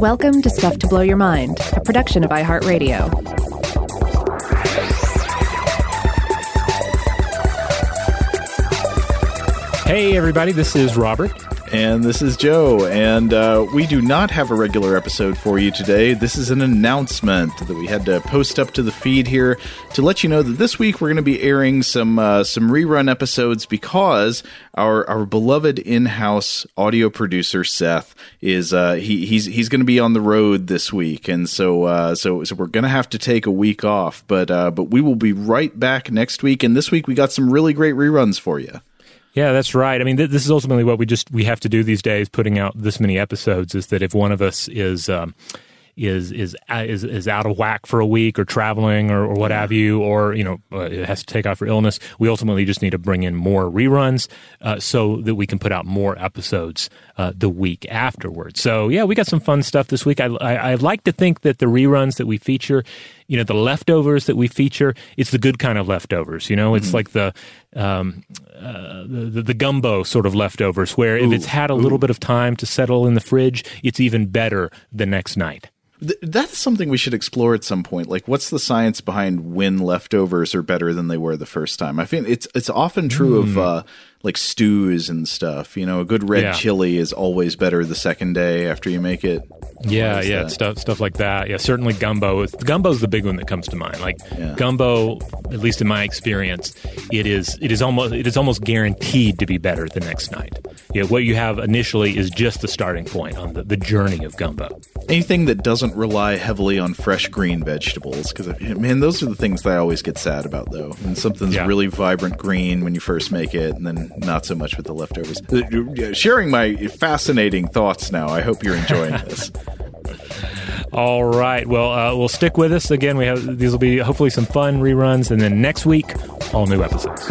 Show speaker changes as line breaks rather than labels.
Welcome to Stuff to Blow Your Mind, a production of iHeartRadio.
Hey, everybody, this is Robert.
And this is Joe, and uh, we do not have a regular episode for you today. This is an announcement that we had to post up to the feed here to let you know that this week we're going to be airing some uh, some rerun episodes because our our beloved in-house audio producer Seth is uh, he he's he's going to be on the road this week, and so uh, so so we're going to have to take a week off. But uh, but we will be right back next week, and this week we got some really great reruns for you.
Yeah, that's right. I mean, th- this is ultimately what we just we have to do these days. Putting out this many episodes is that if one of us is um, is is is is out of whack for a week or traveling or, or what have you, or you know uh, it has to take off for illness, we ultimately just need to bring in more reruns uh, so that we can put out more episodes uh, the week afterwards. So yeah, we got some fun stuff this week. I, I I like to think that the reruns that we feature, you know, the leftovers that we feature, it's the good kind of leftovers. You know, it's like the um, uh, the, the gumbo sort of leftovers, where if it's had a little bit of time to settle in the fridge, it's even better the next night.
Th- that's something we should explore at some point. Like, what's the science behind when leftovers are better than they were the first time? I think it's it's often true of uh, like stews and stuff. You know, a good red
Yeah.
chili is always better the second day after you make it.
Yeah, yeah,
that?
stuff stuff like that. Yeah, certainly gumbo. It's, gumbo's the big one that comes to mind. Like
Yeah.
gumbo, at least in my experience, it is it is almost it is almost guaranteed to be better the next night. Yeah, what you have initially is just the starting point on the, the journey of gumbo.
Anything that doesn't rely heavily on fresh green vegetables, because man, those are the things that I always get sad about, though. When something's
Yeah.
really vibrant green when you first make it, and then not so much with the leftovers. Uh, Sharing my fascinating thoughts now. I hope you're enjoying this.
All right, well, uh, we'll stick with us again. We have these will be hopefully some fun reruns, and then next week, all new episodes.